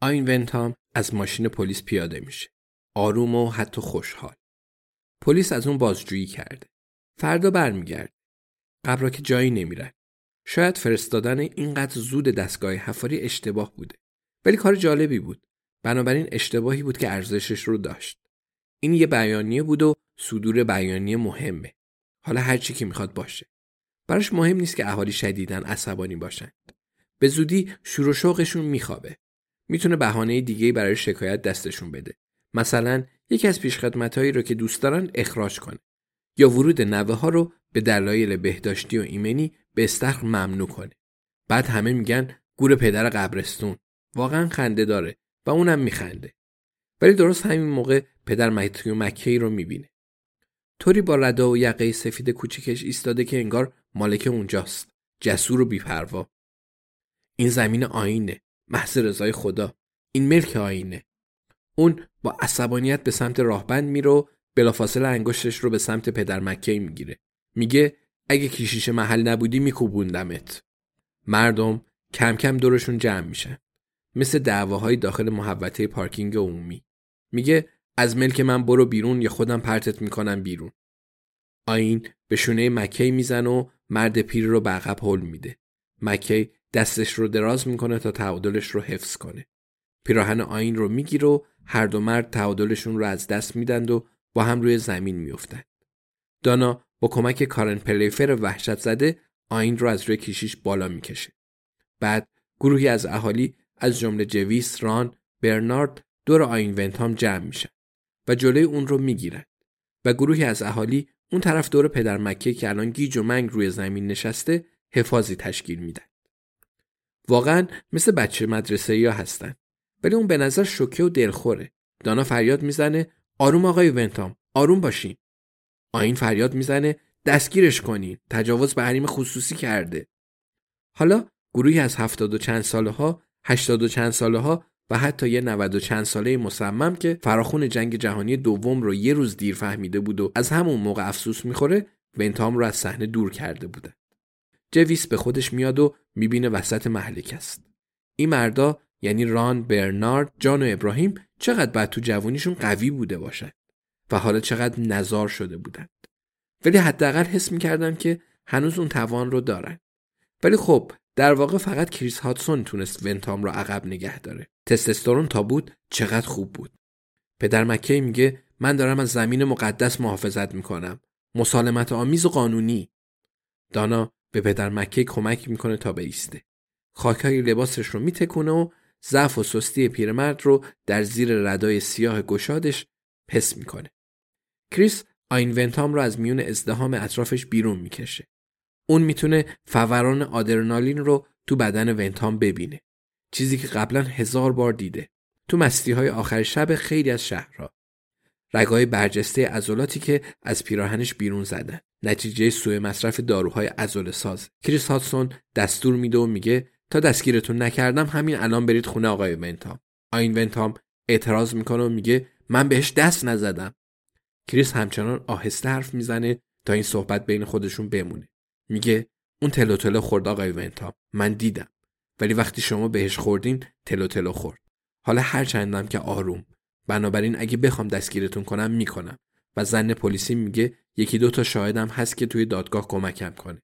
آین ونتام از ماشین پلیس پیاده میشه. آروم و حتی خوشحال. پلیس از اون بازجویی کرده. فردا برمیگرد. قبرا که جایی نمیرن. شاید فرستادن اینقدر زود دستگاه حفاری اشتباه بوده. ولی کار جالبی بود. بنابراین اشتباهی بود که ارزشش رو داشت. این یه بیانیه بود و صدور بیانیه مهمه. حالا هر چی که می‌خواد باشه. براش مهم نیست که اهالی شدیدن عصبانی باشند. به زودی شور و شوقشون میخوابه. می‌تونه بهانه دیگه برای شکایت دستشون بده. مثلا یکی از پیشخدمتهایی رو که دوست دارن اخراج کنه یا ورود نوه ها رو به دلایل بهداشتی و ایمنی به استخر ممنوع کنه. بعد همه میگن گور پدر قبرستون. واقعا خنده داره و اونم میخنده. ولی درست همین موقع پدر متیو مکی رو می‌بینه. طوری با ردا و یقه سفید کوچیکش ایستاده که انگار مالک اونجاست. جسور و بیپروا. این زمین آینه. محض رضای خدا. این ملک آینه. اون با عصبانیت به سمت راهبند میره و بلافاصله انگشتش رو به سمت پدر مکی می‌گیره. میگه اگه کشیش محل نبودی میکوبوندمت. مردم کم کم دورشون جمع میشن. مثل دعواهای داخل محوطه پارکینگ عمومی. میگه از ملک من برو بیرون یا خودم پرتت می‌کنم بیرون. آین به شونه مکی میزن و مرد پیر رو به عقب میده. مکی دستش رو دراز می‌کنه تا تعادلش رو حفظ کنه. پیراهن آین رو می‌گیره و هر دو مرد تعادلشون رو از دست میدند و با هم روی زمین میافتند. دانا با کمک کارن پلیفر وحشت زده آین رو از روی کشیش بالا می‌کشه. بعد گروهی از اهالی از جمله جویس، ران، برنارد دور آین ونتام جمع میشن و جلوی اون رو می‌گیرن و گروهی از اهالی اون طرف دور پدر مکه که الان گیج و منگ روی زمین نشسته حفاظی تشکیل میدن. واقعا مثل بچه مدرسه یا هستن. ولی اون به نظر شوکه و دلخوره. دانا فریاد می‌زنه آروم آقای ونتام آروم باشین. آین فریاد می‌زنه دستگیرش کنین. تجاوز به حریم خصوصی کرده. حالا گروهی از هفتاد و چند ساله ها، هشتاد و چند ساله ها و حتی یه نود و چند ساله مصمم که فراخون جنگ جهانی دوم رو یه روز دیر فهمیده بود و از همون موقع افسوس می‌خوره ونتام رو از صحنه دور کرده بوده. جویس به خودش میاد و می‌بینه وسط محلک است. این مردا یعنی ران، برنارد، جان و ابراهیم چقدر بعد تو جوانیشون قوی بوده باشد و حالا چقدر نزار شده بودند. ولی حداقل حس می‌کردم که هنوز اون توان رو دارن. ولی خب در واقع فقط کریس هاتسون تونست ونتام رو عقب نگه داره. تستسترون تا بود چقدر خوب بود. پدر مکی میگه من دارم از زمین مقدس محافظت می‌کنم. مسالمت آمیز و قانونی. دانا به پدر مکی کمک می‌کنه تا بیسته. خاکای لباسش رو میتکونه و ضعف و سستی پیرمرد رو در زیر ردای سیاه گشادش پس می‌کنه. کریس آین ونتام رو از میون ازدهام اطرافش بیرون می‌کشه. اون می‌تونه فوران آدرنالین رو تو بدن ونتام ببینه. چیزی که قبلا هزار بار دیده. تو مستی های آخر شب خیلی از شهرها. رگای برجسته عضلاتی که از پیراهنش بیرون زدن. نتیجه سوء مصرف داروهای عضله ساز. کریس هاتسون دستور میده و میگه تا دستگیرتون نکردم همین الان برید خونه آقای ونتام. آین ونتام اعتراض می‌کنه و میگه من بهش دست نزدم. کریس همچنان آهسته حرف می‌زنه تا این صحبت بین خودشون بمونه. میگه اون تلو تلو خورد آقای ونتام. من دیدم. ولی وقتی شما بهش خوردین تلو تلو خورد. حالا هر چندم که آروم. بنابراین اگه بخوام دستگیرتون کنم می‌کنم. و زن پلیسی میگه یکی دو تا شاهدم هست که توی دادگاه کمکم کنه.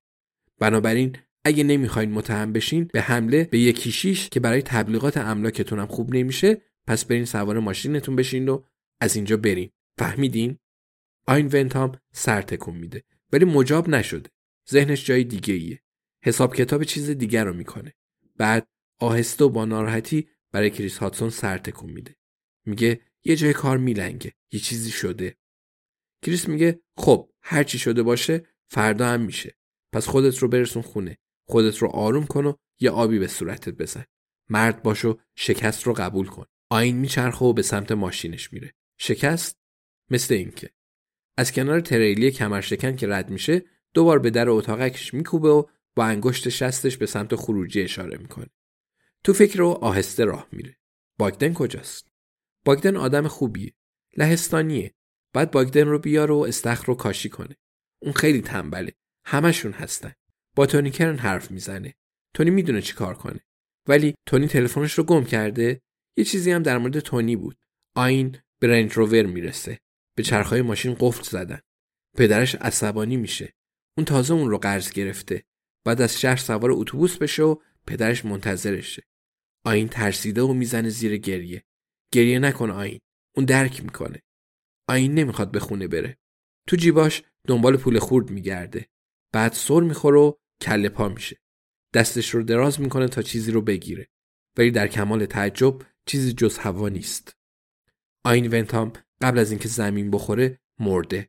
بنابراین اگه نمی‌خواین متهم بشین به حمله به یکی شیش که برای تبلیغات املاکتونم خوب نمیشه پس برین سوار ماشینتون بشین و از اینجا برین. فهمیدین؟ آین ونتام سر تکون میده. ولی مجاب نشده. ذهنش جای دیگه ایه حساب کتاب چیز دیگر رو می‌کنه. بعد آهسته و با ناراحتی برای کریس هاتسون سر تکون میده. میگه یه جای کار میلنگه. یه چیزی شده. کریس میگه خب هر چی شده باشه فردا هم میشه. پس خودت رو برسون خونه. خودت رو آروم کن و یه آبی به صورتت بزن. مرد باشو شکست رو قبول کن. آین میچرخه و به سمت ماشینش میره. شکست؟ مثل اینکه. از کنار تریلی کمر شکن که رد میشه دوبار به در اتاقکش میکوبه و با انگشت شستش به سمت خروجی اشاره می‌کنه. تو فکر رو آهسته راه میره. باگدن کجاست؟ باگدن آدم خوبیه. لهستانیه. بعد باگدن رو بیاره و استخر رو کاشی کنه. اون خیلی تنبله. همشون هستن. با تونی کرن حرف می‌زنه. تونی می‌دونه چی کار کنه. ولی تونی تلفنش رو گم کرده. یه چیزی هم در مورد تونی بود. آین به رنج روور می‌رسه. به چرخهای ماشین قفل زدن. پدرش عصبانی میشه. اون تازه اون رو قرض گرفته. بعد از شهر سوار اتوبوس بشه و پدرش منتظرشه. آین ترسیده و می‌زنه زیر گریه. گریه نکن آین. اون درک می‌کنه. آین نمی‌خواد به خونه بره. تو جیباش دنبال پول خورد میگرده. بعد سر می‌خوره و کله پا میشه. دستش رو دراز می‌کنه تا چیزی رو بگیره. ولی در کمال تعجب چیزی جز هوا نیست. آین ونتام قبل از اینکه زمین بخوره مرده.